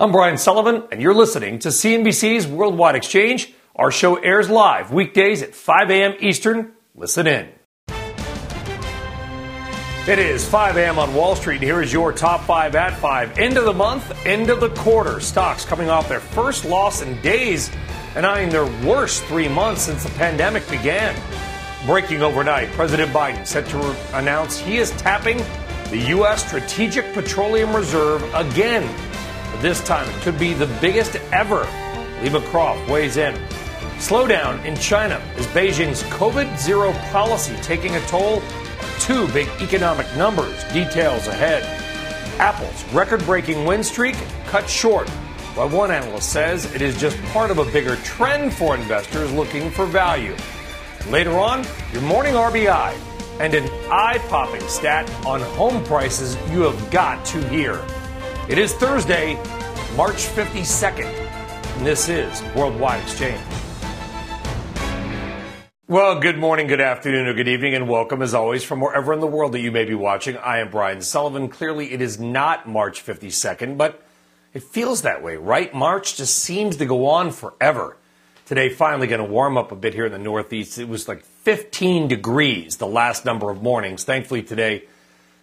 I'm Brian Sullivan, and you're listening to CNBC's Worldwide Exchange. Our show airs live weekdays at 5 a.m. Eastern. Listen in. It is 5 a.m. on Wall Street. And here is your top five at five. End of the month, end of the quarter. Stocks coming off their first loss in days and eyeing their worst three months since the pandemic began. Breaking overnight, President Biden set to announce he is tapping the U.S. Strategic Petroleum Reserve again this time, it could be the biggest ever. Helima Croft weighs in. Slowdown in China is Beijing's COVID zero policy taking a toll two big economic numbers. Details ahead. Apple's record breaking win streak cut short, while one analyst says it is just part of a bigger trend for investors looking for value. Later on, your morning RBI and an eye popping stat on home prices you have got to hear. It is Thursday, March 52nd, and this is Worldwide Exchange. Well, good morning, good afternoon, or good evening, and welcome as always from wherever in the world that you may be watching. I am Brian Sullivan. Clearly, it is not March 52nd, but it feels that way, right? March just seems to go on forever. Today, finally going to warm up a bit here in the Northeast. It was like 15 degrees the last number of mornings. Thankfully, today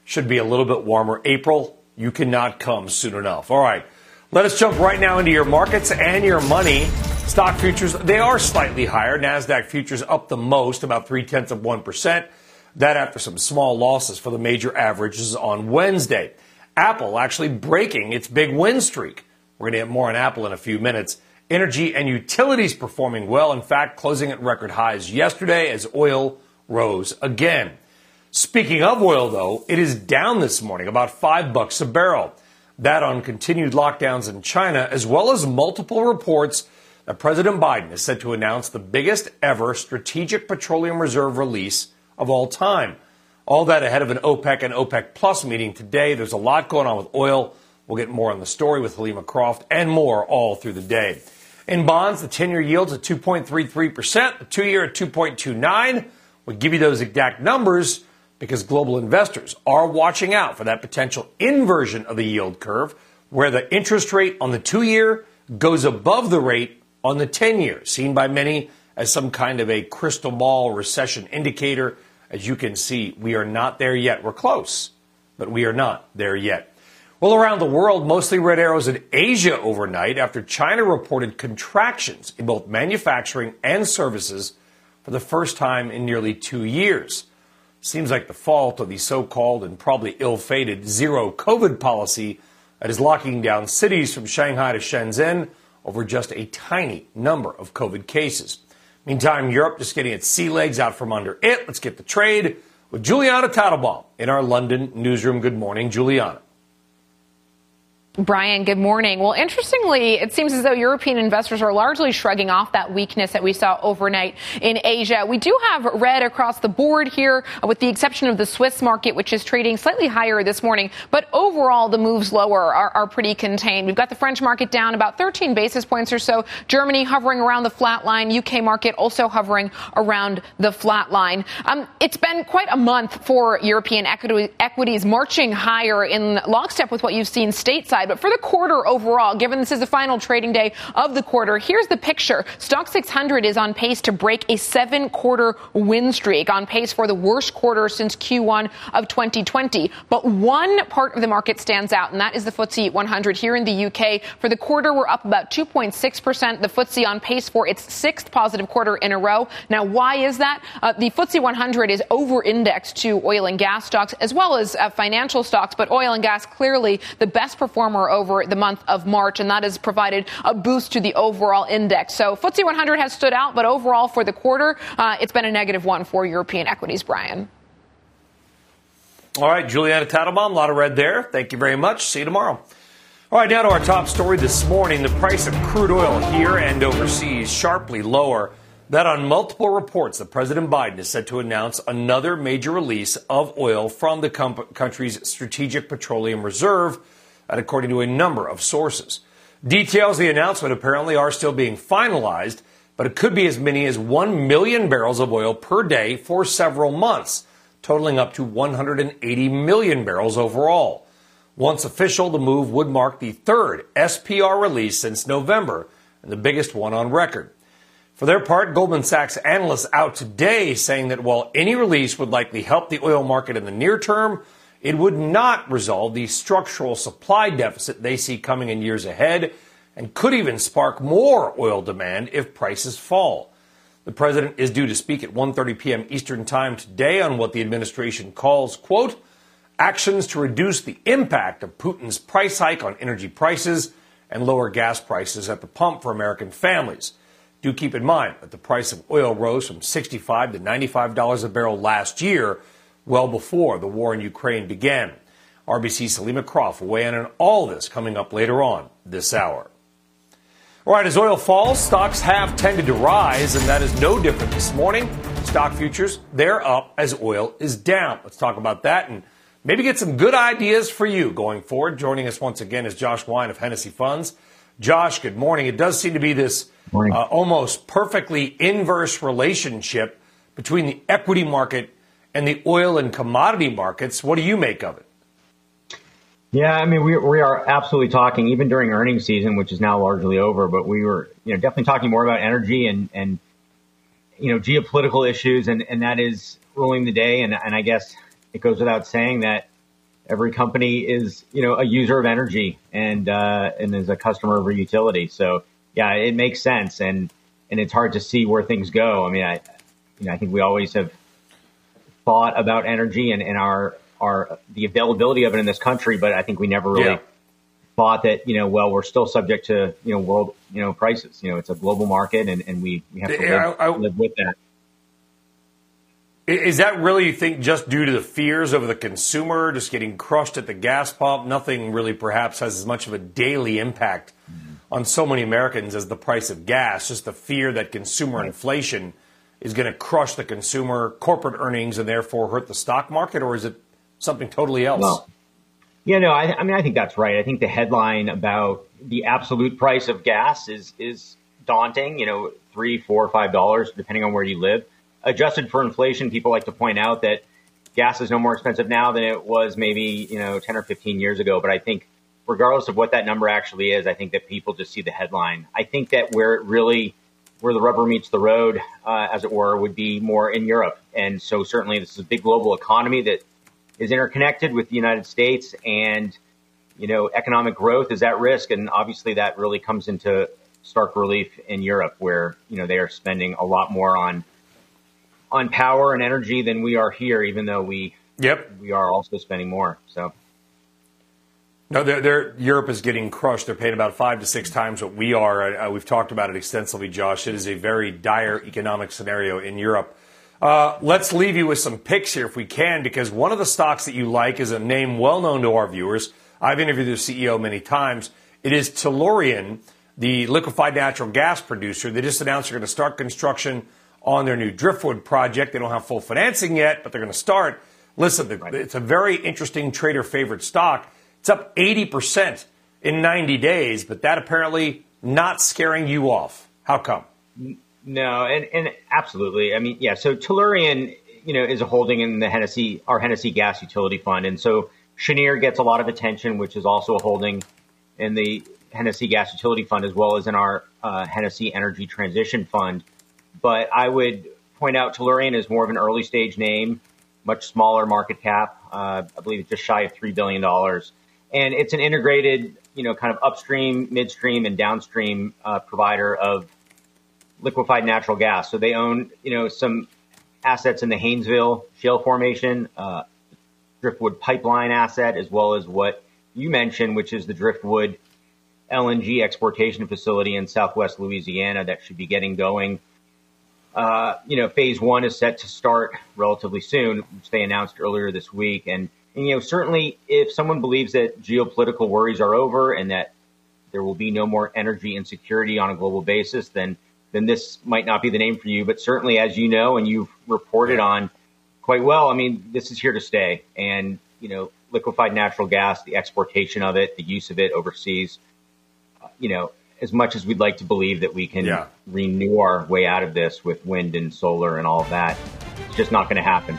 should be a little bit warmer. April, you cannot come soon enough. All right. Let us jump right now into your markets and your money. Stock futures, they are slightly higher. NASDAQ futures up the most, about three tenths of 1%. That after some small losses for the major averages on Wednesday. Apple actually breaking its big win streak. We're going to get more on Apple in a few minutes. Energy and utilities performing well. In fact, closing at record highs yesterday as oil rose again. Speaking of oil, though, it is down this morning, about five bucks a barrel. That on continued lockdowns in China, as well as multiple reports that President Biden is set to announce the biggest ever strategic petroleum reserve release of all time. All that ahead of an OPEC and OPEC Plus meeting today. There's a lot going on with oil. We'll get more on the story with Helima Croft and more all through the day. In bonds, the 10 year yield's at 2.33%, the two year at 2.29. We'll give you those exact numbers because global investors are watching out for that potential inversion of the yield curve where the interest rate on the two year goes above the rate on the 10 year, seen by many as some kind of a crystal ball recession indicator. As you can see, we are not there yet. We're close, but we are not there yet. Well, around the world, mostly red arrows in Asia overnight after China reported contractions in both manufacturing and services for the first time in nearly two years seems like the fault of the so called and probably ill fated zero COVID policy that is locking down cities from Shanghai to Shenzhen over just a tiny number of COVID cases. Meantime, Europe just getting its sea legs out from under it. Let's get the trade with Julianna Tatelbaum in our London newsroom. Good morning, Julianna. Brian, good morning. Well, interestingly, it seems as though European investors are largely shrugging off that weakness that we saw overnight in Asia. We do have red across the board here, with the exception of the Swiss market, which is trading slightly higher this morning. But overall, the moves lower are, are pretty contained. We've got the French market down about 13 basis points or so. Germany hovering around the flat line. UK market also hovering around the flat line. Um, it's been quite a month for European equity, equities marching higher in lockstep with what you've seen stateside side. But for the quarter overall, given this is the final trading day of the quarter, here's the picture. Stoxx 600 is on pace to break a seven quarter win streak, on pace for the worst quarter since Q1 of 2020. But one part of the market stands out, and that is the FTSE 100 here in the UK. For the quarter, we're up about 2.6%. The FTSE on pace for its sixth positive quarter in a row. Now, why is that? Uh, the FTSE 100 is over indexed to oil and gas stocks as well as uh, financial stocks, but oil and gas clearly the best performer over the month of March, and that has provided a boost to the overall index. So FTSE 100 has stood out, but overall for the quarter, uh, it's been a negative one for European equities, Brian. All right, Julianna Tatelbaum, a lot of red there. Thank you very much. See you tomorrow. All right, now to our top story this morning. The price of crude oil here and overseas sharply lower. That on multiple reports that President Biden is set to announce another major release of oil from the country's strategic petroleum reserve, according to a number of sources. Details of the announcement apparently are still being finalized, but it could be as many as 1 million barrels of oil per day for several months, totaling up to 180 million barrels overall. Once official, the move would mark the third SPR release since November and the biggest one on record. For their part, Goldman Sachs analysts out today saying that while any release would likely help the oil market in the near term, it would not resolve the structural supply deficit they see coming in years ahead and could even spark more oil demand if prices fall. The president is due to speak at 1:30 p.m. Eastern Time today on what the administration calls, quote, actions to reduce the impact of Putin's price hike on energy prices and lower gas prices at the pump for American families. Do keep in mind that the price of oil rose from 65 to $95 a barrel last year, well before the war in Ukraine began. RBC's Helima Croft will weigh in on all this coming up later on this hour. All right, as oil falls, stocks have tended to rise, and that is no different this morning. Stock futures, they're up as oil is down. Let's talk about that and maybe get some good ideas for you going forward. Joining us once again is Josh Wein of Hennessy Funds. Josh, good morning. It does seem to be this uh, almost perfectly inverse relationship between the equity market and the oil and commodity markets. What do you make of it? Yeah, I mean, we, we are absolutely talking, even during earnings season, which is now largely over, but we were, you know, definitely talking more about energy and, and you know, geopolitical issues, and, and that is ruling the day. And, and I guess it goes without saying that every company is, you know, a user of energy and, uh, and is a customer of a utility. So, yeah, it makes sense. And, and it's hard to see where things go. I mean, I, you know, I think we always have thought about energy and, and our, our the availability of it in this country, but I think we never really yeah. thought that you know well we're still subject to you know world you know prices. You know it's a global market, and, and we, we have to live, I, I, live with that. Is that really, you think, just due to the fears of the consumer just getting crushed at the gas pump? Nothing really perhaps has as much of a daily impact mm-hmm. on so many Americans as the price of gas. Just the fear that consumer right. inflation is going to crush the consumer corporate earnings and therefore hurt the stock market, or is it something totally else. Well, yeah, no, I, I, mean, I think that's right. I think the headline about the absolute price of gas is is daunting. You know, three, four, five dollars, depending on where you live. Adjusted for inflation, people like to point out that gas is no more expensive now than it was maybe you know ten or fifteen years ago. But I think, regardless of what that number actually is, I think that people just see the headline. I think that where it really where the rubber meets the road, uh, as it were, would be more in Europe. And so certainly this is a big global economy that is interconnected with the United States and, you know, economic growth is at risk. And obviously that really comes into stark relief in Europe where, you know, they are spending a lot more on, on power and energy than we are here, even though we, yep. we are also spending more. So. No, they're, they're, Europe is getting crushed. They're paying about five to six times what we are. Uh, we've talked about it extensively, Josh. It is a very dire economic scenario in Europe. Uh, let's leave you with some picks here if we can, because one of the stocks that you like is a name well known to our viewers. I've interviewed the CEO many times. It is Tellurian, the liquefied natural gas producer. They just announced they're going to start construction on their new Driftwood project. They don't have full financing yet, but they're going to start. Listen, it's a very interesting trader favorite stock. It's up 80% in 90 days, but that apparently not scaring you off. How come? No, and, and absolutely. I mean, yeah. So Tellurian, you know, is a holding in the Hennessy, our Hennessy Gas Utility Fund, and so Cheniere gets a lot of attention, which is also a holding in the Hennessy Gas Utility Fund as well as in our uh, Hennessy Energy Transition Fund. But I would point out Tellurian is more of an early stage name, much smaller market cap. Uh, I believe it's just shy of three billion dollars, and it's an integrated, you know, kind of upstream, midstream, and downstream uh, provider of liquefied natural gas. So they own, you know, some assets in the Haynesville Shale Formation, uh, Driftwood pipeline asset, as well as what you mentioned, which is the Driftwood LNG exportation facility in Southwest Louisiana that should be getting going. Uh, you know, phase one is set to start relatively soon, which they announced earlier this week. And And, you know, certainly if someone believes that geopolitical worries are over and that there will be no more energy insecurity on a global basis, then then this might not be the name for you. But certainly, as you know, and you've reported on quite well, I mean, this is here to stay. And you know, liquefied natural gas, the exportation of it, the use of it overseas, uh, you know, as much as we'd like to believe that we can yeah. renew our way out of this with wind and solar and all of that, it's just not going to happen.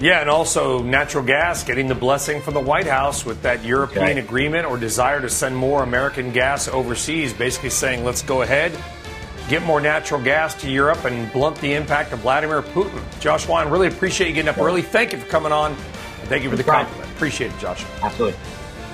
Yeah, and also natural gas getting the blessing from the White House with that European okay. agreement or desire to send more American gas overseas, basically saying, let's go ahead, get more natural gas to Europe, and blunt the impact of Vladimir Putin. Josh Wein, really appreciate you getting up early. Thank you for coming on. And thank you for the compliment. Appreciate it, Josh. Absolutely.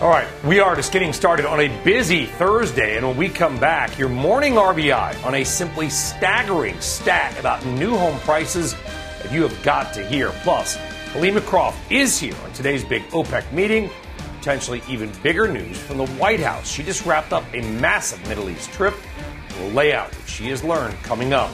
All right, we are just getting started on a busy Thursday, and when we come back, your morning RBI on a simply staggering stat about new home prices that you have got to hear. Plus, Helima Croft is here on today's big OPEC meeting. Potentially even bigger news from the White House. She just wrapped up a massive Middle East trip. We'll lay out what she has learned coming up.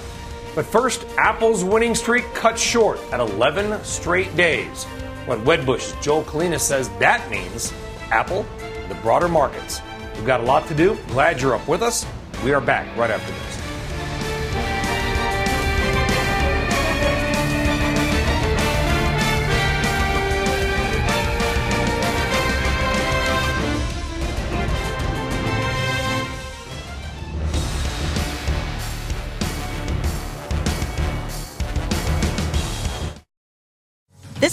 But first, Apple's winning streak cut short at 11 straight days. What Wedbush's Joel Kulina says that means Apple and the broader markets. We've got a lot to do. Glad you're up with us. We are back right after this.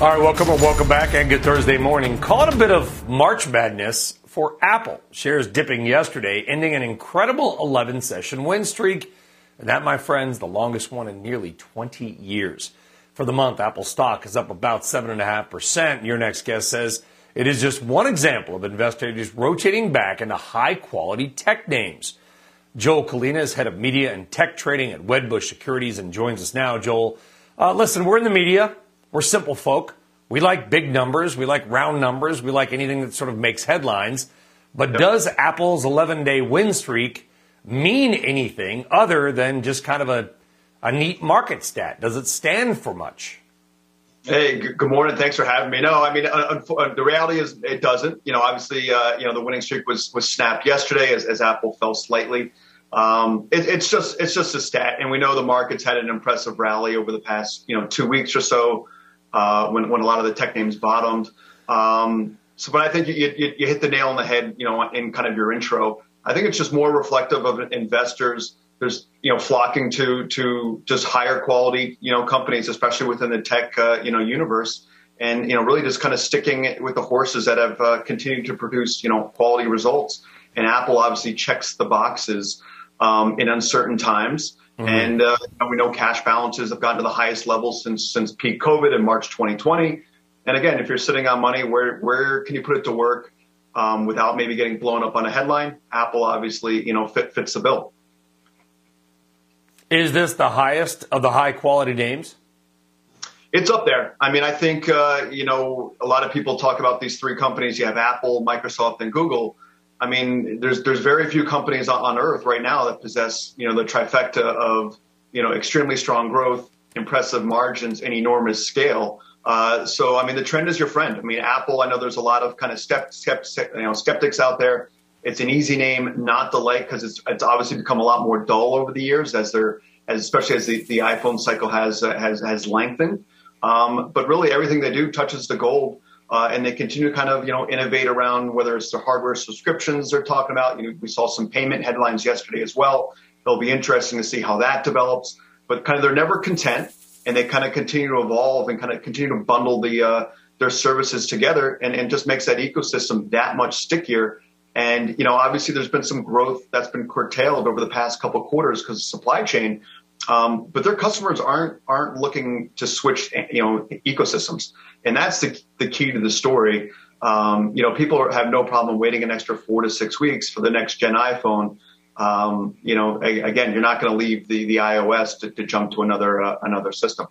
All right, welcome or welcome back and good Thursday morning. Caught a bit of March madness for Apple. Shares dipping yesterday, ending an incredible 11 session win streak. And that, my friends, the longest one in nearly 20 years. For the month, Apple stock is up about 7.5%. Your next guest says it is just one example of investors rotating back into high quality tech names. Joel Kulina is head of media and tech trading at Wedbush Securities and joins us now. Joel, uh, listen, we're in the media. We're simple folk. We like big numbers. We like round numbers. We like anything that sort of makes headlines. But yep. does Apple's 11 day win streak mean anything other than just kind of a, a neat market stat? Does it stand for much? Hey, good morning. Thanks for having me. No, I mean, uh, uh, the reality is it doesn't. You know, obviously, uh, you know, the winning streak was was snapped yesterday as, as Apple fell slightly. Um, it, it's just it's just a stat, and we know the markets had an impressive rally over the past you know two weeks or so uh, when, when a lot of the tech names bottomed. Um, so, but I think you, you, you, hit the nail on the head, you know, in kind of your intro. I think it's just more reflective of investors. There's, you know, flocking to to just higher quality, you know, companies, especially within the tech, uh, you know, universe, and you know, really just kind of sticking with the horses that have uh, continued to produce, you know, quality results. And Apple obviously checks the boxes um, in uncertain times. Mm-hmm. And uh, we know cash balances have gotten to the highest level since since peak COVID in March 2020. And again, if you're sitting on money, where where can you put it to work um, without maybe getting blown up on a headline? Apple obviously, you know, fit, fits the bill. Is this the highest of the high quality names? It's up there. I mean, I think uh, you know a lot of people talk about these three companies. You have Apple, Microsoft, and Google. I mean, there's there's very few companies on, earth right now that possess you know the trifecta of you know extremely strong growth, impressive margins, and enormous scale. Uh, so, I mean, the trend is your friend. I mean, Apple. I know there's a lot of kind of step, step, you know, skeptics out there. It's an easy name not to like because it's it's obviously become a lot more dull over the years as they're as especially as the, the iPhone cycle has uh, has has lengthened. Um, but really, everything they do touches the gold, uh, and they continue to kind of you know innovate around whether it's the hardware subscriptions they're talking about. You know, we saw some payment headlines yesterday as well. It'll be interesting to see how that develops. But kind of they're never content, and they kind of continue to evolve and kind of continue to bundle the uh, their services together, and, and just makes that ecosystem that much stickier. And you know, obviously, there's been some growth that's been curtailed over the past couple quarters because of supply chain. Um, but their customers aren't aren't looking to switch, you know, ecosystems, and that's the the key to the story. Um, you know, people have no problem waiting an extra four to six weeks for the next gen iPhone. Um, you know, a, again, you're not going to leave the the iOS to, to jump to another uh, another system.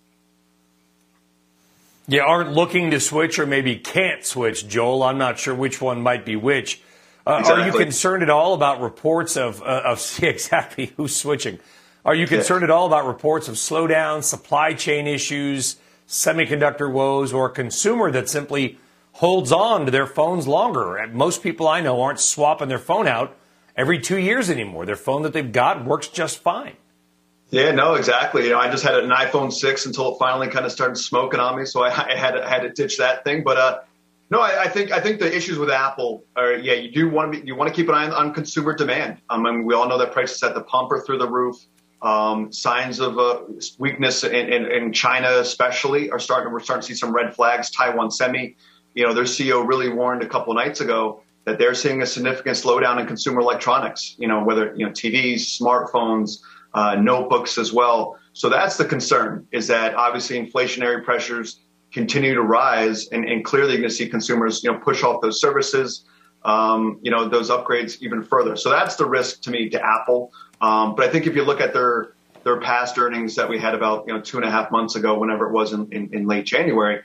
You aren't looking to switch, or maybe can't switch, Joel. I'm not sure which one might be which. Uh, exactly. Are you concerned at all about reports of uh, of exactly who's switching? Are you concerned at all about reports of slowdown, supply chain issues, semiconductor woes, or a consumer that simply holds on to their phones longer? Most people I know aren't swapping their phone out every two years anymore. Their phone that they've got works just fine. Yeah, no, exactly. You know, I just had an iPhone six until it finally kind of started smoking on me, so I, I had to, had to ditch that thing. But uh, no, I, I, think I think the issues with Apple are yeah, you do want to be, you want to keep an eye on, on consumer demand. Um, I mean, we all know that prices at the pump are through the roof. Um, signs of uh, weakness in, in, in, China, especially, are starting. We're starting to see some red flags. Taiwan Semi, you know, their CEO really warned a couple nights ago that they're seeing a significant slowdown in consumer electronics. You know, whether you know TVs, smartphones, uh, notebooks as well. So that's the concern. Is that obviously inflationary pressures continue to rise, and, and clearly you're going to see consumers, you know, push off those services. Um, you know, those upgrades even further. So that's the risk to me to Apple. Um, but I think if you look at their their past earnings that we had about you know two and a half months ago, whenever it was in, in, in late January,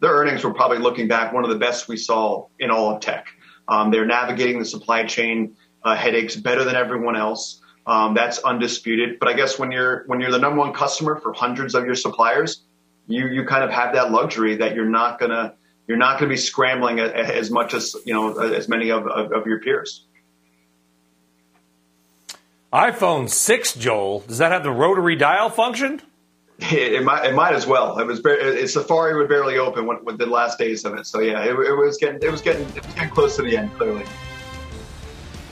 their earnings were probably looking back one of the best we saw in all of tech. Um, they're navigating the supply chain uh, headaches better than everyone else. Um, that's undisputed. But I guess when you're when you're the number one customer for hundreds of your suppliers, you you kind of have that luxury that you're not gonna you're not gonna be scrambling as much as you know as many of, of, of your peers iPhone 6, Joel, does that have the rotary dial function? It, it might, it might as well. It was it, Safari would barely open when, when the last days of it. So yeah, it, it, was getting it was getting it was getting close to the end. Clearly.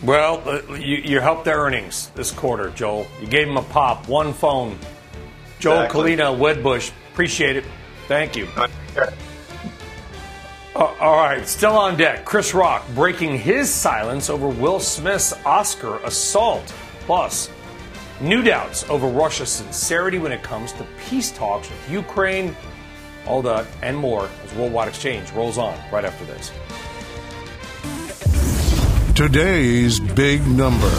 Well, uh, you, you helped their earnings this quarter, Joel. You gave them a pop, one phone. Joel exactly. Kulina, Wedbush, appreciate it. Thank you. Uh, all right, still on deck. Chris Rock breaking his silence over Will Smith's Oscar assault. Plus, new doubts over Russia's sincerity when it comes to peace talks with Ukraine. All that and more as Worldwide Exchange rolls on right after this. Today's big number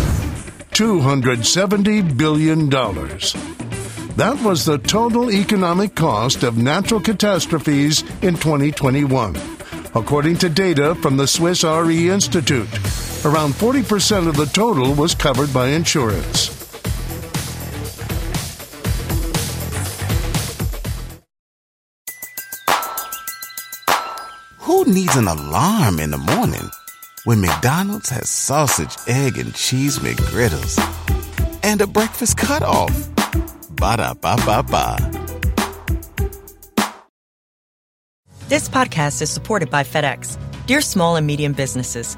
$270 billion. That was the total economic cost of natural catastrophes in 2021, according to data from the Swiss RE Institute. Around 40% of the total was covered by insurance. Who needs an alarm in the morning when McDonald's has sausage, egg, and cheese McGriddles and a breakfast cutoff? Ba da ba ba ba. This podcast is supported by FedEx. Dear small and medium businesses,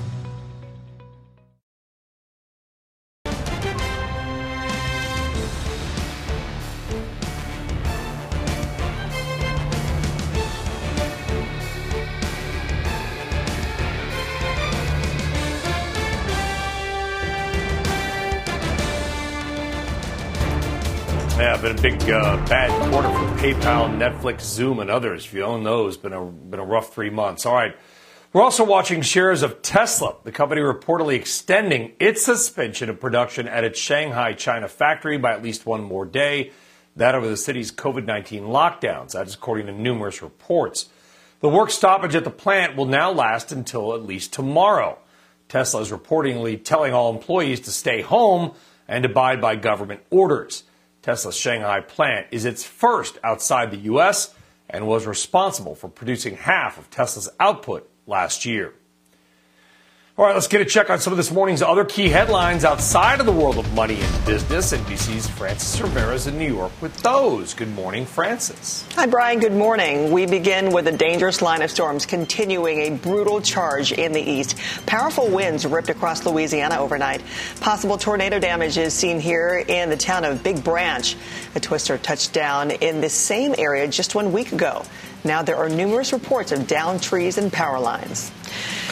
Been a big uh, bad quarter for PayPal, Netflix, Zoom, and others. If you own those, been a been a rough three months. All right. We're also watching shares of Tesla, the company reportedly extending its suspension of production at its Shanghai, China factory by at least one more day. That over the city's COVID 19 lockdowns. That is according to numerous reports. The work stoppage at the plant will now last until at least tomorrow. Tesla is reportedly telling all employees to stay home and abide by government orders. Tesla's Shanghai plant is its first outside the U.S. and was responsible for producing half of Tesla's output last year. All right, let's get a check on some of this morning's other key headlines outside of the world of money and business. NBC's Frances Rivera is in New York with those. Good morning, Frances. Hi, Brian. Good morning. We begin with a dangerous line of storms continuing a brutal charge in the east. Powerful winds ripped across Louisiana overnight. Possible tornado damage is seen here in the town of Big Branch. A twister touched down in this same area just one week ago. Now there are numerous reports of downed trees and power lines.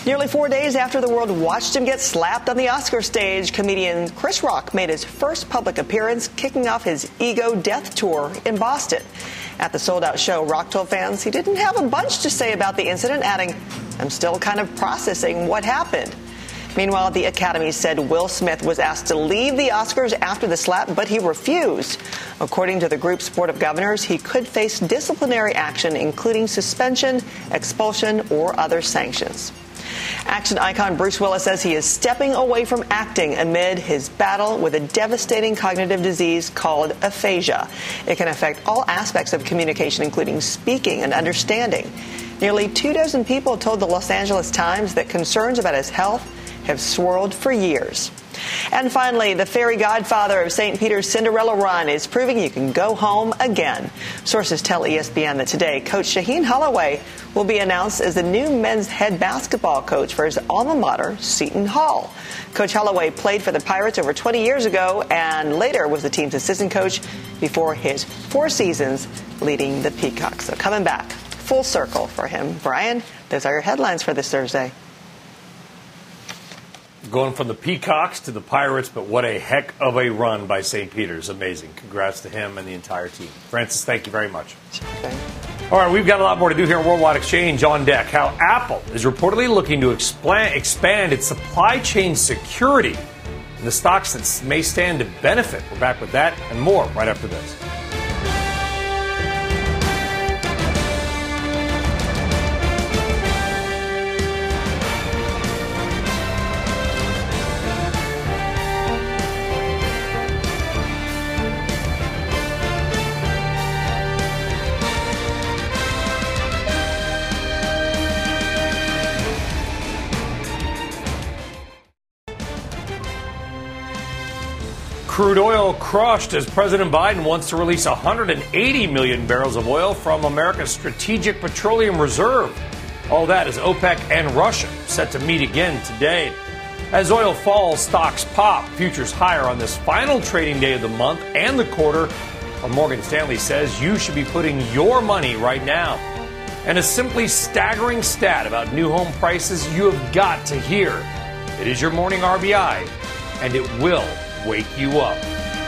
Nearly four days after the world watched him get slapped on the Oscar stage, comedian Chris Rock made his first public appearance, kicking off his Ego Death Tour in Boston. At the sold out show, Rock told fans he didn't have a bunch to say about the incident, adding, I'm still kind of processing what happened. Meanwhile, the Academy said Will Smith was asked to leave the Oscars after the slap, but he refused. According to the group's board of governors, he could face disciplinary action, including suspension, expulsion, or other sanctions. Action icon Bruce Willis says he is stepping away from acting amid his battle with a devastating cognitive disease called aphasia. It can affect all aspects of communication, including speaking and understanding. Nearly two dozen people told the Los Angeles Times that concerns about his health have swirled for years. And finally, the fairy godfather of St. Peter's Cinderella Run is proving you can go home again. Sources tell ESPN that today, Coach Shaheen Holloway will be announced as the new men's head basketball coach for his alma mater, Seton Hall. Coach Holloway played for the Pirates over 20 years ago and later was the team's assistant coach before his four seasons leading the Peacocks. So coming back full circle for him. Brian, those are your headlines for this Thursday. Going from the Peacocks to the Pirates, but what a heck of a run by St. Peter's. Amazing. Congrats to him and the entire team. Frances, thank you very much. All right, we've got a lot more to do here on Worldwide Exchange on deck. How Apple is reportedly looking to expand, expand its supply chain security and the stocks that may stand to benefit. We're back with that and more right after this. Crude oil crushed as President Biden wants to release 180 million barrels of oil from America's Strategic Petroleum Reserve. All that is OPEC and Russia set to meet again today. As oil falls, stocks pop. Futures higher on this final trading day of the month and the quarter. Well, Morgan Stanley says you should be putting your money right now. And a simply staggering stat about new home prices you have got to hear. It is your morning RBI, and it will wake you up.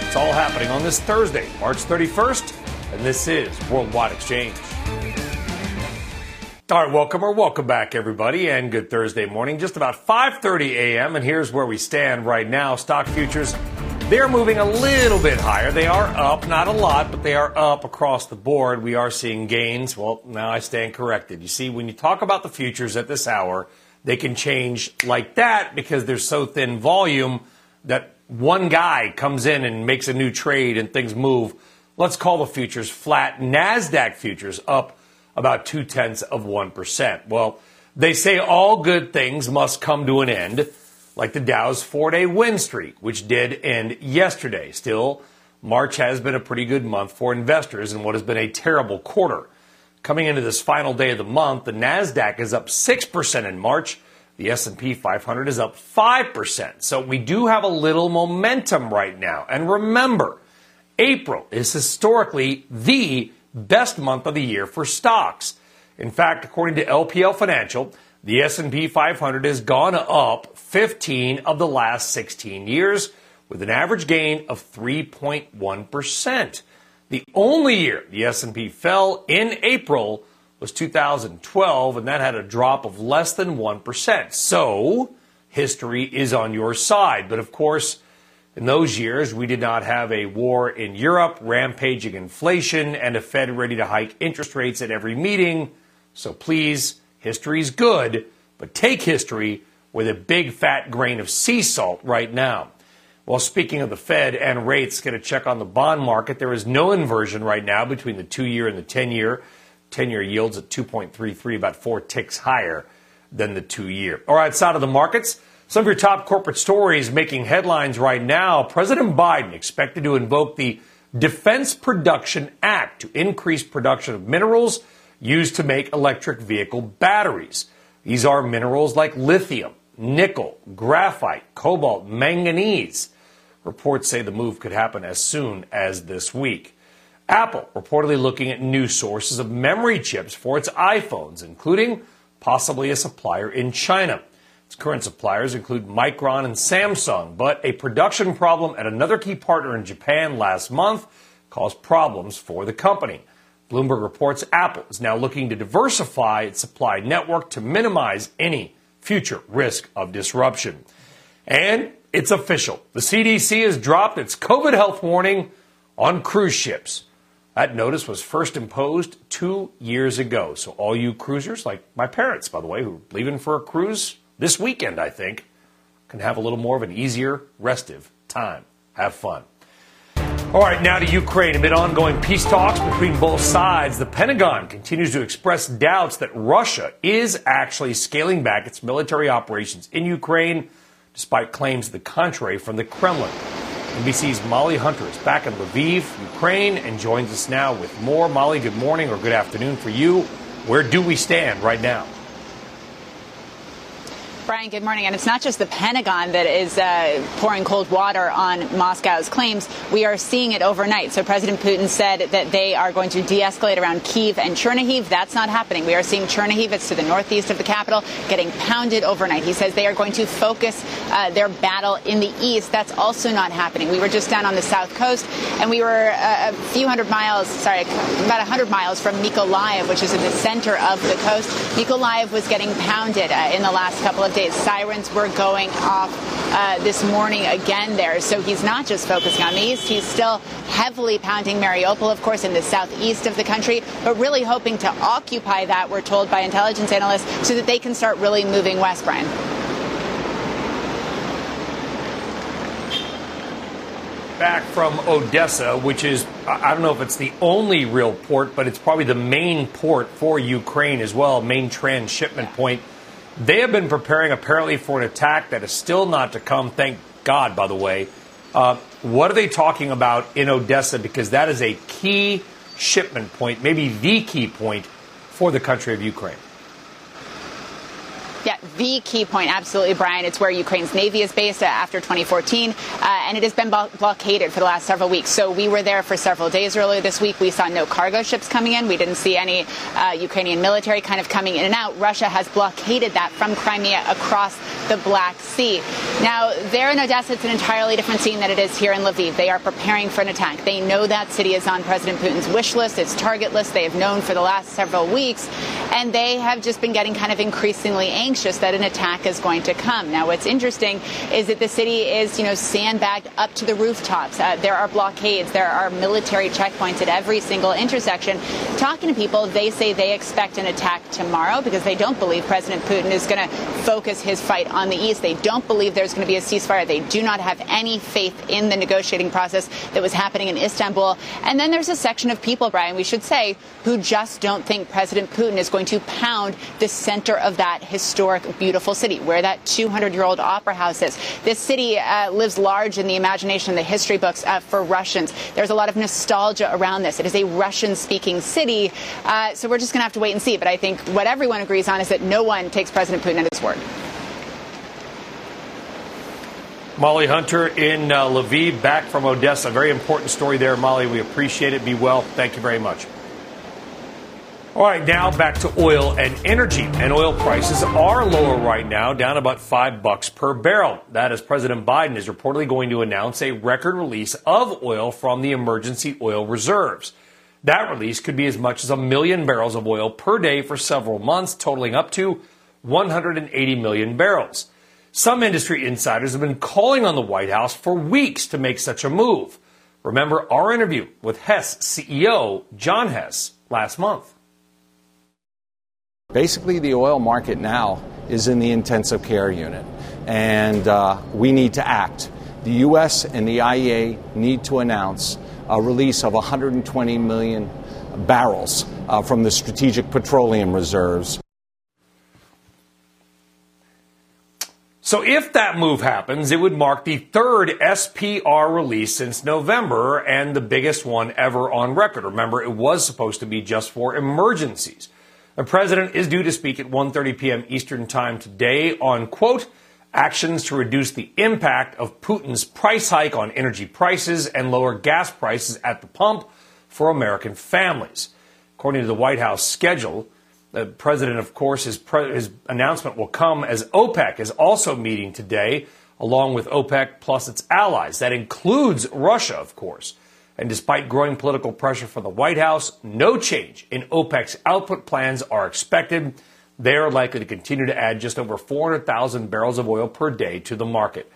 It's all happening on this Thursday, March 31st, and this is Worldwide Exchange. All right, welcome or welcome back, everybody, and good Thursday morning. Just about 5:30 a.m., and here's where we stand right now. Stock futures, they're moving a little bit higher. They are up, not a lot, but they are up across the board. We are seeing gains. Well, now I stand corrected. You see, when you talk about the futures at this hour, they can change like that because there's so thin volume that one guy comes in and makes a new trade and things move. Let's call the futures flat. NASDAQ futures up about two tenths of 1%. Well, they say all good things must come to an end, like the Dow's four day win streak, which did end yesterday. Still, March has been a pretty good month for investors in what has been a terrible quarter. Coming into this final day of the month, the NASDAQ is up 6% in March the S&P 500 is up 5%. So we do have a little momentum right now. And remember, April is historically the best month of the year for stocks. In fact, according to LPL Financial, the S&P 500 has gone up 15 of the last 16 years with an average gain of 3.1%. The only year the S&P fell in April was 2012 and that had a drop of less than 1%. So, history is on your side. But of course, in those years, we did not have a war in Europe, rampaging inflation, and a Fed ready to hike interest rates at every meeting. So please, history's good, but take history with a big fat grain of sea salt right now. Well, speaking of the Fed and rates, get a check on the bond market. There is no inversion right now between the two year and the 10 year. 10 year yields at 2.33, about four ticks higher than the two year. All right, side of the markets. Some of your top corporate stories making headlines right now. President Biden expected to invoke the Defense Production Act to increase production of minerals used to make electric vehicle batteries. These are minerals like lithium, nickel, graphite, cobalt, manganese. Reports say the move could happen as soon as this week. Apple reportedly looking at new sources of memory chips for its iPhones, including possibly a supplier in China. Its current suppliers include Micron and Samsung, but a production problem at another key partner in Japan last month caused problems for the company. Bloomberg reports Apple is now looking to diversify its supply network to minimize any future risk of disruption. And it's official. The CDC has dropped its COVID health warning on cruise ships. That notice was first imposed two years ago. So, all you cruisers, like my parents, by the way, who are leaving for a cruise this weekend, I think, can have a little more of an easier, restive time. Have fun. All right, now to Ukraine. Amid ongoing peace talks between both sides, the Pentagon continues to express doubts that Russia is actually scaling back its military operations in Ukraine, despite claims to the contrary from the Kremlin. NBC's Molly Hunter is back in Lviv, Ukraine, and joins us now with more. Molly, good morning or good afternoon for you. Where do we stand right now? Brian, good morning. And it's not just the Pentagon that is uh, pouring cold water on Moscow's claims. We are seeing it overnight. So President Putin said that they are going to de-escalate around Kiev and Chernihiv. That's not happening. We are seeing Chernihiv, it's to the northeast of the capital, getting pounded overnight. He says they are going to focus uh, their battle in the east. That's also not happening. We were just down on the south coast, and we were uh, a few hundred miles, sorry, about 100 miles from Mykolaiv, which is in the center of the coast. Mykolaiv was getting pounded uh, in the last couple of days days. Sirens were going off uh, this morning again there. So he's not just focusing on the east, he's still heavily pounding Mariupol, of course, in the southeast of the country, but really hoping to occupy that, we're told by intelligence analysts, so that they can start really moving west, Brian. back from Odessa, which is, I don't know if it's the only real port, but it's probably the main port for Ukraine as well, main transshipment point. They have been preparing apparently for an attack that is still not to come. Thank God, by the way. Uh, what are they talking about in Odessa? Because that is a key shipment point, maybe the key point for the country of Ukraine. Yeah, the key point, absolutely, Brian. It's where Ukraine's Navy is based uh, after 2014, uh, and it has been blockaded for the last several weeks. So we were there for several days earlier this week. We saw no cargo ships coming in. We didn't see any uh, Ukrainian military kind of coming in and out. Russia has blockaded that from Crimea across the Black Sea. Now, there in Odessa, it's an entirely different scene than it is here in Lviv. They are preparing for an attack. They know that city is on President Putin's wish list, its target list. They have known for the last several weeks, and they have just been getting kind of increasingly anxious anxious that an attack is going to come. Now, what's interesting is that the city is, you know, sandbagged up to the rooftops. Uh, there are blockades. There are military checkpoints at every single intersection. Talking to people, they say they expect an attack tomorrow because they don't believe President Putin is going to focus his fight on the east. They don't believe there's going to be a ceasefire. They do not have any faith in the negotiating process that was happening in Istanbul. And then there's a section of people, Brian, we should say, who just don't think President Putin is going to pound the center of that historic historic, beautiful city where that 200 year old opera house is. This city uh, lives large in the imagination, the history books uh, for Russians. There's a lot of nostalgia around this. It is a Russian speaking city. Uh, so we're just going to have to wait and see. But I think what everyone agrees on is that no one takes President Putin at his word. Molly Hunter in uh, Lviv, back from Odessa. Very important story there, Molly. We appreciate it. Be well. Thank you very much. All right, now back to oil and energy. And oil prices are lower right now, down about five bucks per barrel. That is President Biden is reportedly going to announce a record release of oil from the emergency oil reserves. That release could be as much as a million barrels of oil per day for several months, totaling up to 180 million barrels. Some industry insiders have been calling on the White House for weeks to make such a move. Remember our interview with Hess CEO John Hess last month. Basically, the oil market now is in the intensive care unit, and uh, we need to act. The U.S. and the IEA need to announce a release of 120 million barrels uh, from the strategic petroleum reserves. So, if that move happens, it would mark the third SPR release since November and the biggest one ever on record. Remember, it was supposed to be just for emergencies. The president is due to speak at 1:30 p.m. Eastern Time today on quote actions to reduce the impact of Putin's price hike on energy prices and lower gas prices at the pump for American families. According to the White House schedule, the president, of course, his, pre- his announcement will come as OPEC is also meeting today, along with OPEC plus its allies. That includes Russia, of course. And despite growing political pressure from the White House, no change in OPEC's output plans are expected. They are likely to continue to add just over 400,000 barrels of oil per day to the market.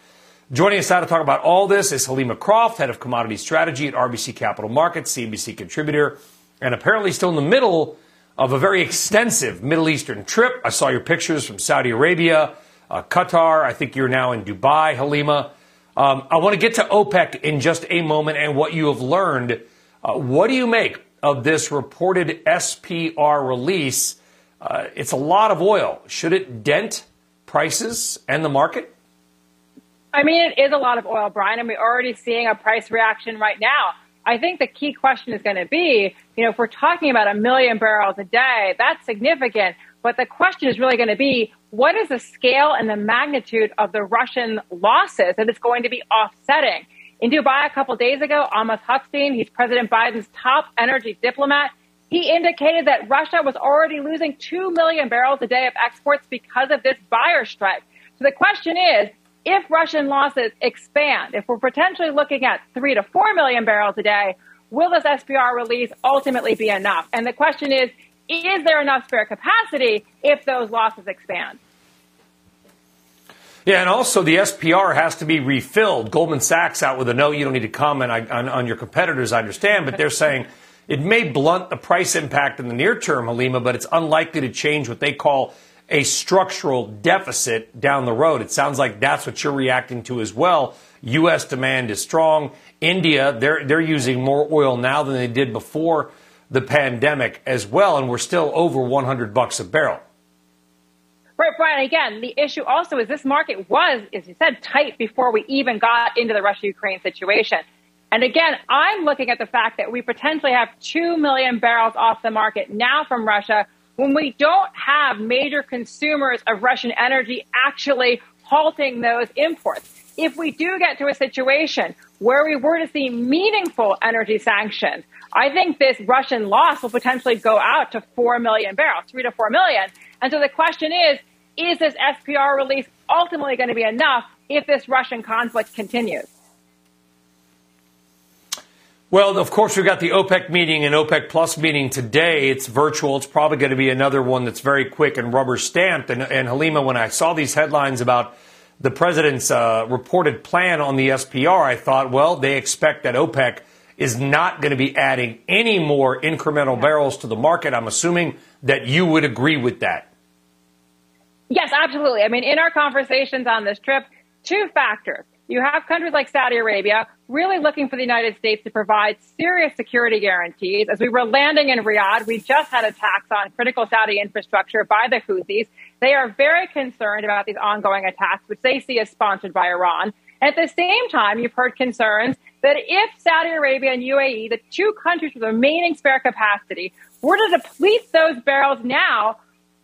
Joining us now to talk about all this is Helima Croft, head of commodity strategy at RBC Capital Markets, CNBC contributor, and apparently still in the middle of a very extensive Middle Eastern trip. I saw your pictures from Saudi Arabia, uh, Qatar. I think you're now in Dubai, Helima. Um, I want to get to OPEC in just a moment and what you have learned. Uh, what do you make of this reported SPR release? Uh, it's a lot of oil. Should it dent prices and the market? I mean, it is a lot of oil, Brian, and we're already seeing a price reaction right now. I think the key question is going to be, you know, if we're talking about a million barrels a day, that's significant. But the question is really going to be what is the scale and the magnitude of the Russian losses that it's going to be offsetting? In Dubai a couple days ago, Amos Hochstein, he's President Biden's top energy diplomat, he indicated that Russia was already losing 2 million barrels a day of exports because of this buyer strike. So the question is, if Russian losses expand, if we're potentially looking at 3 to 4 million barrels a day, will this SPR release ultimately be enough? And the question is, is there enough spare capacity if those losses expand? Yeah, and also the SPR has to be refilled. Goldman Sachs out with a note. You don't need to comment on, on your competitors, I understand, but they're saying it may blunt the price impact in the near term, Helima, but it's unlikely to change what they call a structural deficit down the road. It sounds like that's what you're reacting to as well. U.S. demand is strong. India, they're, they're using more oil now than they did before the pandemic as well, and we're still over 100 bucks a barrel. Right, Brian. Again, the issue also is this market was, as you said, tight before we even got into the Russia-Ukraine situation. And again, I'm looking at the fact that we potentially have 2 million barrels off the market now from Russia when we don't have major consumers of Russian energy actually halting those imports. If we do get to a situation where we were to see meaningful energy sanctions, I think this Russian loss will potentially go out to 4 million barrels, 3 to 4 million. And so the question is, is this SPR release ultimately going to be enough if this Russian conflict continues? Well, of course, we've got the OPEC meeting and OPEC Plus meeting today. It's virtual. It's probably going to be another one that's very quick and rubber stamped. And, and Helima, when I saw these headlines about the president's uh, reported plan on the SPR, I thought, well, they expect that OPEC is not going to be adding any more incremental barrels to the market. I'm assuming that you would agree with that. Yes, absolutely. I mean, in our conversations on this trip, two factors. You have countries like Saudi Arabia really looking for the United States to provide serious security guarantees. As we were landing in Riyadh, we just had attacks on critical Saudi infrastructure by the Houthis. They are very concerned about these ongoing attacks, which they see as sponsored by Iran. At the same time, you've heard concerns that if Saudi Arabia and UAE, the two countries with remaining spare capacity, were to deplete those barrels now,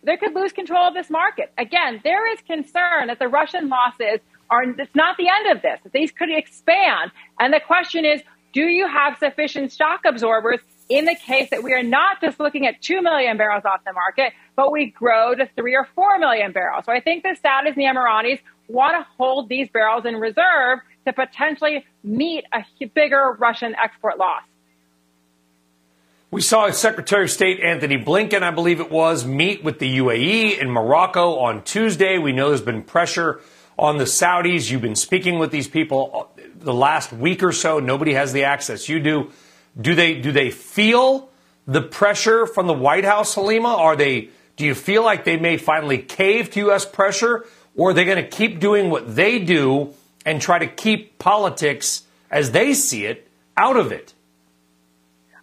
they could lose control of this market. Again, there is concern that the Russian losses are, it's not the end of this, that these could expand. And the question is, do you have sufficient shock absorbers in the case that we are not just looking at 2 million barrels off the market, but we grow to 3 or 4 million barrels. So I think the Saudis and the Emiratis want to hold these barrels in reserve to potentially meet a bigger Russian export loss. We saw Secretary of State Antony Blinken, I believe it was, meet with the UAE in Morocco on Tuesday. We know there's been pressure on the Saudis. You've been speaking with these people uh, the last week or so. Nobody has the access you do. Do they do they feel the pressure from the White House, Helima? Are they do you feel like they may finally cave to US pressure or are they going to keep doing what they do and try to keep politics as they see it out of it?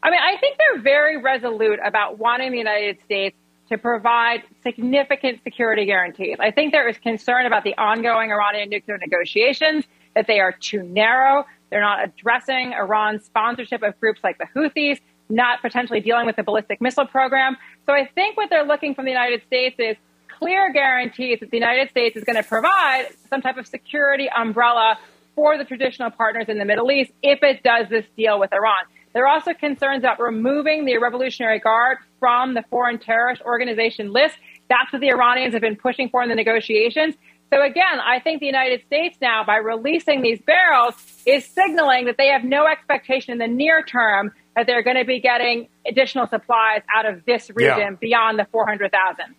I mean, I think they're very resolute about wanting the United States to provide significant security guarantees. I think there is concern about the ongoing Iranian nuclear negotiations, that they are too narrow, they're not addressing Iran's sponsorship of groups like the Houthis, not potentially dealing with the ballistic missile program. So I think what they're looking from the United States is clear guarantees that the United States is going to provide some type of security umbrella for the traditional partners in the Middle East if it does this deal with Iran. There are also concerns about removing the Revolutionary Guard from the foreign terrorist organization list. That's what the Iranians have been pushing for in the negotiations. So again, I think the United States now, by releasing these barrels, is signaling that they have no expectation in the near term that they're going to be getting additional supplies out of this region yeah. beyond the 400,000.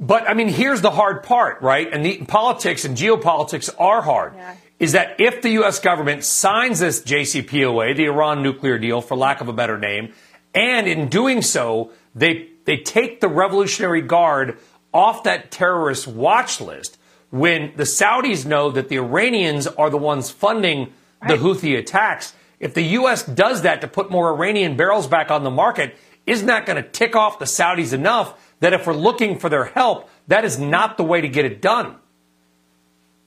But I mean, here's the hard part, right? And the politics and geopolitics are hard. Yeah. Is that if the U.S. government signs this JCPOA, the Iran nuclear deal, for lack of a better name, and in doing so, they they take the Revolutionary Guard off that terrorist watch list when the Saudis know that the Iranians are the ones funding right. the Houthi attacks. If the U.S. does that to put more Iranian barrels back on the market, isn't that going to tick off the Saudis enough that if we're looking for their help, that is not the way to get it done?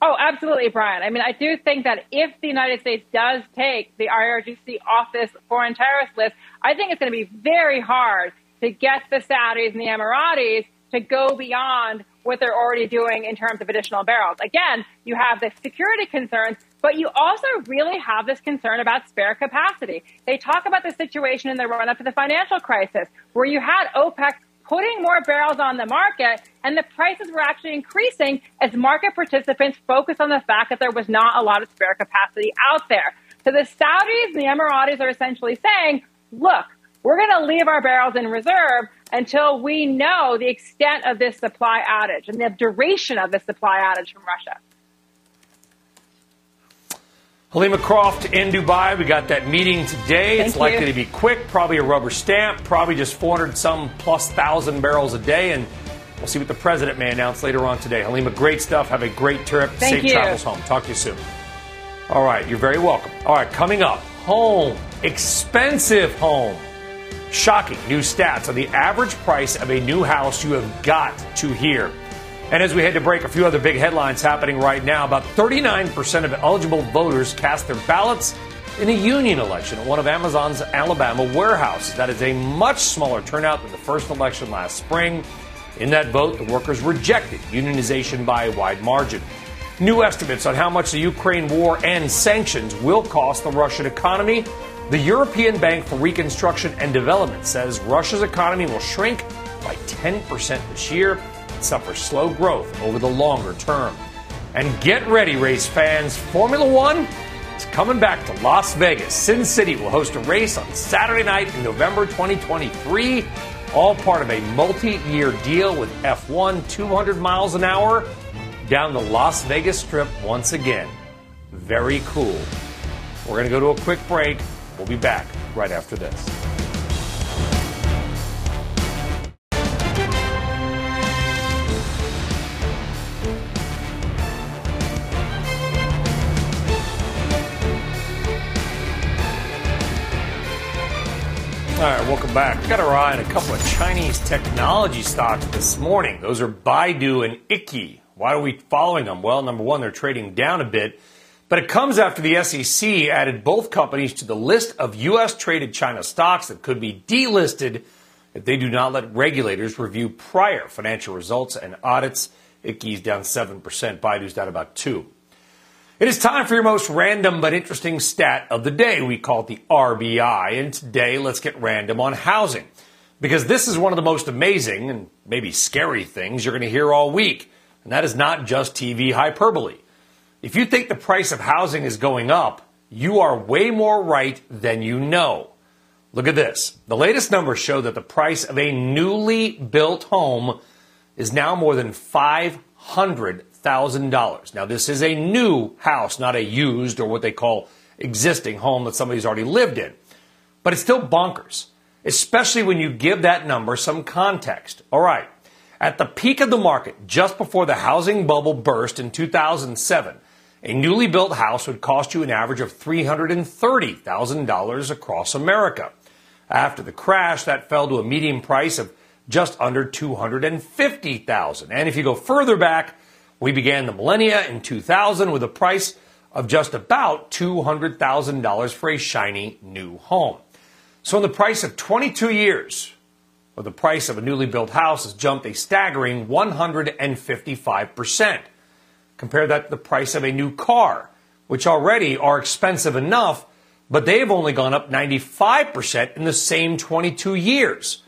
Oh, absolutely, Brian. I mean, I do think that if the United States does take the IRGC off this foreign terrorist list, I think it's going to be very hard to get the Saudis and the Emiratis to go beyond what they're already doing in terms of additional barrels. Again, you have the security concerns, but you also really have this concern about spare capacity. They talk about the situation in the run up to the financial crisis where you had OPEC putting more barrels on the market and the prices were actually increasing as market participants focused on the fact that there was not a lot of spare capacity out there. So the Saudis and the Emiratis are essentially saying, look, we're going to leave our barrels in reserve until we know the extent of this supply outage and the duration of the supply outage from Russia. Helima Croft in Dubai. We got that meeting today. Thank it's you. likely to be quick, probably a rubber stamp, probably just 400 some plus thousand barrels a day. And we'll see what the president may announce later on today. Helima, great stuff. Have a great trip. Thank Safe you. travels home. Talk to you soon. All right, you're very welcome. All right, coming up home, expensive home. Shocking new stats on the average price of a new house you have got to hear. And as we head to break, a few other big headlines happening right now. About 39% of eligible voters cast their ballots in a union election at one of Amazon's Alabama warehouses. That is a much smaller turnout than the first election last spring. In that vote, the workers rejected unionization by a wide margin. New estimates on how much the Ukraine war and sanctions will cost the Russian economy. The European Bank for Reconstruction and Development says Russia's economy will shrink by 10% this year suffer slow growth over the longer term. And get ready, race fans. Formula One is coming back to Las Vegas. Sin City will host a race on Saturday night in November 2023, all part of a multi year deal with F1 200 miles an hour down the Las Vegas Strip once again. Very cool. We're going to go to a quick break. We'll be back right after this. Back. Got our eye on a couple of Chinese technology stocks this morning. Those are Baidu and iQIYI. Why are we following them? Well, number one, they're trading down a bit, but it comes after the SEC added both companies to the list of U.S. traded China stocks that could be delisted if they do not let regulators review prior financial results and audits. iQIYI's down 7%, Baidu's down about 2 It is time for your most random but interesting stat of the day. We call it the RBI. And today, let's get random on housing. Because this is one of the most amazing and maybe scary things you're going to hear all week. And that is not just TV hyperbole. If you think the price of housing is going up, you are way more right than you know. Look at this. The latest numbers show that the price of a newly built home is now more than $500,000. Now, this is a new house, not a used or what they call existing home that somebody's already lived in. But it's still bonkers, especially when you give that number some context. All right. At the peak of the market, just before the housing bubble burst in 2007, a newly built house would cost you an average of $330,000 across America. After the crash, that fell to a median price of just under 250,000. And if you go further back, we began the millennia in 2000 with a price of just about $200,000 for a shiny new home. So in the price of 22 years, the price of a newly built house has jumped a staggering 155%. Compare that to the price of a new car, which already are expensive enough but they've only gone up 95% in the same 22 years.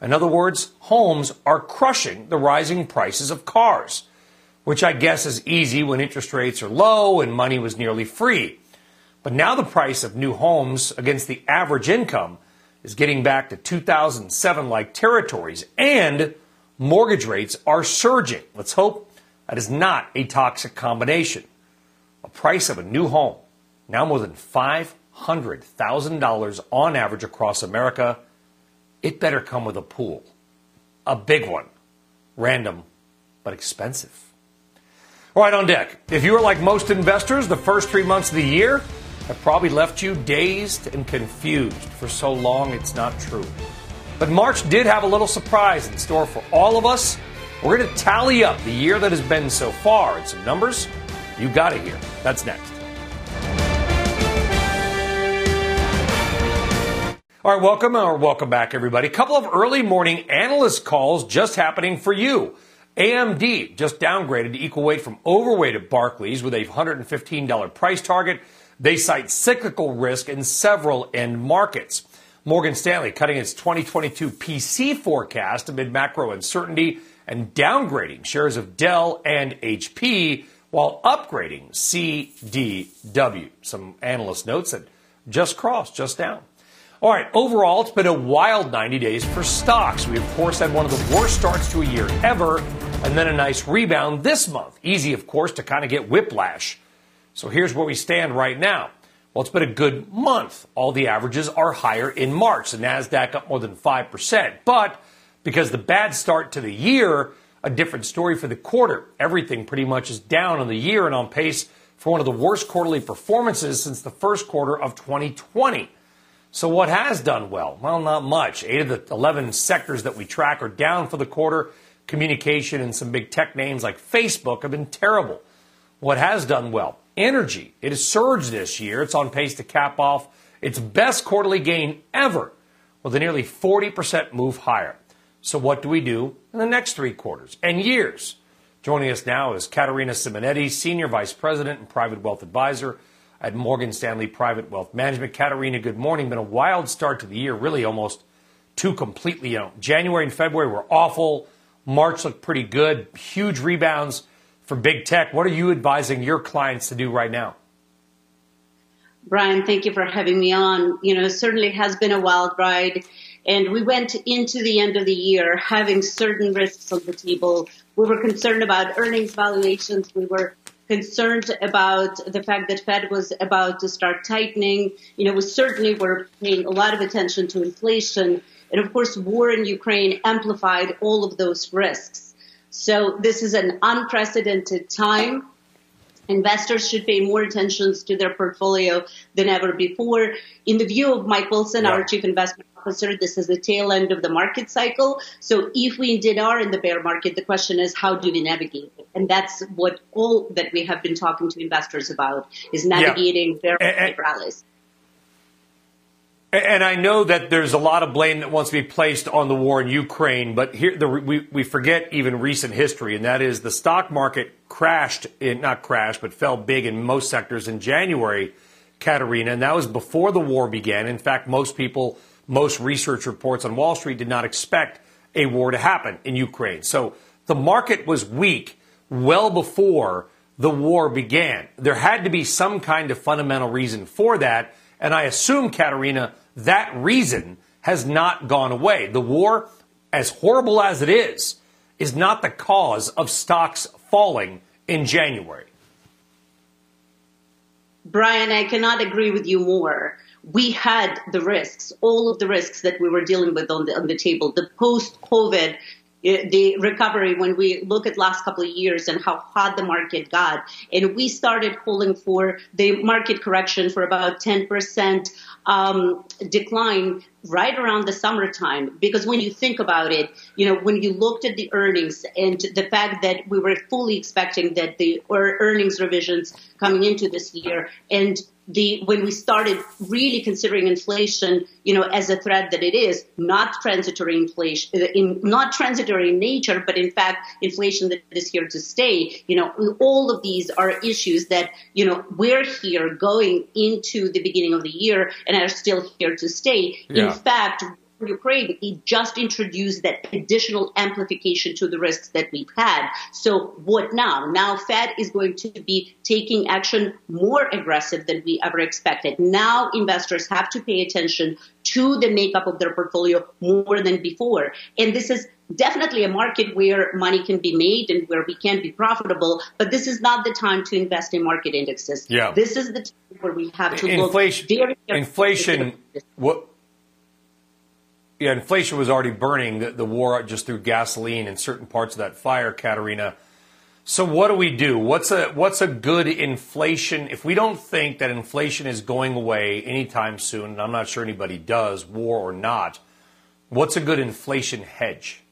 In other words, homes are crushing the rising prices of cars, which I guess is easy when interest rates are low and money was nearly free. But now the price of new homes against the average income is getting back to 2007 like territories, and mortgage rates are surging. Let's hope that is not a toxic combination. A price of a new home now more than five $100,000 on average across America, it better come with a pool. A big one. Random, but expensive. All right, on deck. If you are like most investors, the first three months of the year have probably left you dazed and confused. For so long, it's not true. But March did have a little surprise in store for all of us. We're going to tally up the year that has been so far and some numbers you got to hear. That's next. All right, welcome or welcome back, everybody. A couple of early morning analyst calls just happening for you. AMD just downgraded to equal weight from overweight at Barclays with a $115 price target. They cite cyclical risk in several end markets. Morgan Stanley cutting its 2022 PC forecast amid macro uncertainty and downgrading shares of Dell and HP while upgrading CDW. Some analyst notes that just crossed, just down. All right, overall, it's been a wild 90 days for stocks. We, of course, had one of the worst starts to a year ever, and then a nice rebound this month. Easy, of course, to kind of get whiplash. So here's where we stand right now. Well, it's been a good month. All the averages are higher in March. The NASDAQ up more than 5%. But because the bad start to the year, a different story for the quarter. Everything pretty much is down on the year and on pace for one of the worst quarterly performances since the first quarter of 2020. So, what has done well? Well, not much. Eight of the 11 sectors that we track are down for the quarter. Communication and some big tech names like Facebook have been terrible. What has done well? Energy. It has surged this year. It's on pace to cap off its best quarterly gain ever with a nearly 40% move higher. So, what do we do in the next three quarters and years? Joining us now is Katerina Simonetti, Senior Vice President and Private Wealth Advisor at Morgan Stanley Private Wealth Management. Katerina, good morning. Been a wild start to the year, really almost two completely. Know, January and February were awful. March looked pretty good. Huge rebounds for big tech. What are you advising your clients to do right now? Brian, thank you for having me on. You know, it certainly has been a wild ride. And we went into the end of the year having certain risks on the table. We were concerned about earnings valuations. We were concerned about the fact that Fed was about to start tightening. You know, we certainly were paying a lot of attention to inflation. And of course, war in Ukraine amplified all of those risks. So this is an unprecedented time. Investors should pay more attention to their portfolio than ever before. In the view of Mike Wilson, yeah. our chief investment officer, this is the tail end of the market cycle. So if we indeed are in the bear market, the question is how do we navigate it? And that's what all that we have been talking to investors about is navigating yeah. bear market rallies. And I know that there's a lot of blame that wants to be placed on the war in Ukraine, but here the, we, we forget even recent history, and that is the stock market crashed, in, not crashed, but fell big in most sectors in January, Katerina, and that was before the war began. In fact, most people, most research reports on Wall Street did not expect a war to happen in Ukraine. So the market was weak well before the war began. There had to be some kind of fundamental reason for that. And I assume, Katerina, that reason has not gone away. The war, as horrible as it is, is not the cause of stocks falling in January. Brian, I cannot agree with you more. We had the risks, all of the risks that we were dealing with on the, on the table. The post COVID the recovery when we look at last couple of years and how hot the market got. And we started calling for the market correction for about 10% um, decline right around the summertime. Because when you think about it, you know, when you looked at the earnings and the fact that we were fully expecting that the earnings revisions coming into this year and the when we started really considering inflation, you know, as a threat that it is, not transitory inflation, uh, in, not transitory in nature, but in fact inflation that is here to stay. You know, all of these are issues that you know we're here going into the beginning of the year and are still here to stay. Yeah. In fact, Ukraine, it just introduced that additional amplification to the risks that we've had. So what now? Now Fed is going to be taking action more aggressive than we ever expected. Now investors have to pay attention to the makeup of their portfolio more than before. And this is definitely a market where money can be made and where we can be profitable, but this is not the time to invest in market indexes. Yeah. This is the time where we have to inflation, look very inflation what yeah, inflation was already burning the, the, war just through gasoline and certain parts of that fire, Katerina. So what do we do? What's a what's a good inflation if we don't think that inflation is going away anytime soon, and I'm not sure anybody does, war or not, what's a good inflation hedge?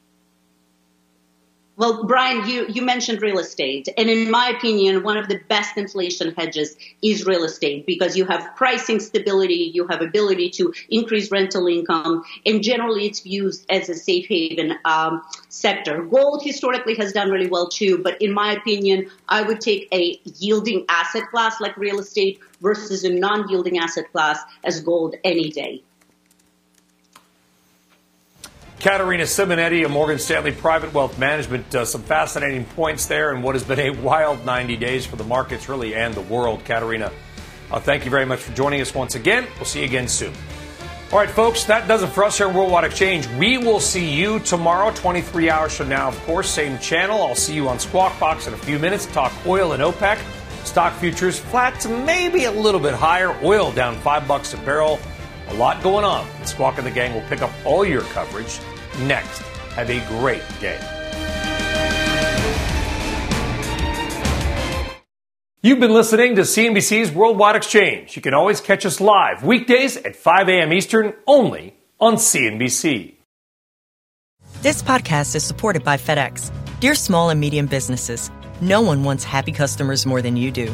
Well, Brian, you, you mentioned real estate. And in my opinion, one of the best inflation hedges is real estate because you have pricing stability, you have ability to increase rental income, and generally it's used as a safe haven um, sector. Gold historically has done really well too, but in my opinion, I would take a yielding asset class like real estate versus a non-yielding asset class as gold any day. Katerina Simonetti of Morgan Stanley Private Wealth Management. Uh, some fascinating points there and what has been a wild 90 days for the markets, really, and the world. Katerina, uh, thank you very much for joining us once again. We'll see you again soon. All right, folks, that does it for us here in Worldwide Exchange. We will see you tomorrow, 23 hours from now, of course, same channel. I'll see you on Squawk Box in a few minutes. Talk oil and OPEC. Stock futures flat to maybe a little bit higher. Oil down five bucks a barrel. A lot going on. The squawk and the gang will pick up all your coverage next. Have a great day. You've been listening to CNBC's Worldwide Exchange. You can always catch us live weekdays at 5 a.m. Eastern only on CNBC. This podcast is supported by FedEx. Dear small and medium businesses, no one wants happy customers more than you do.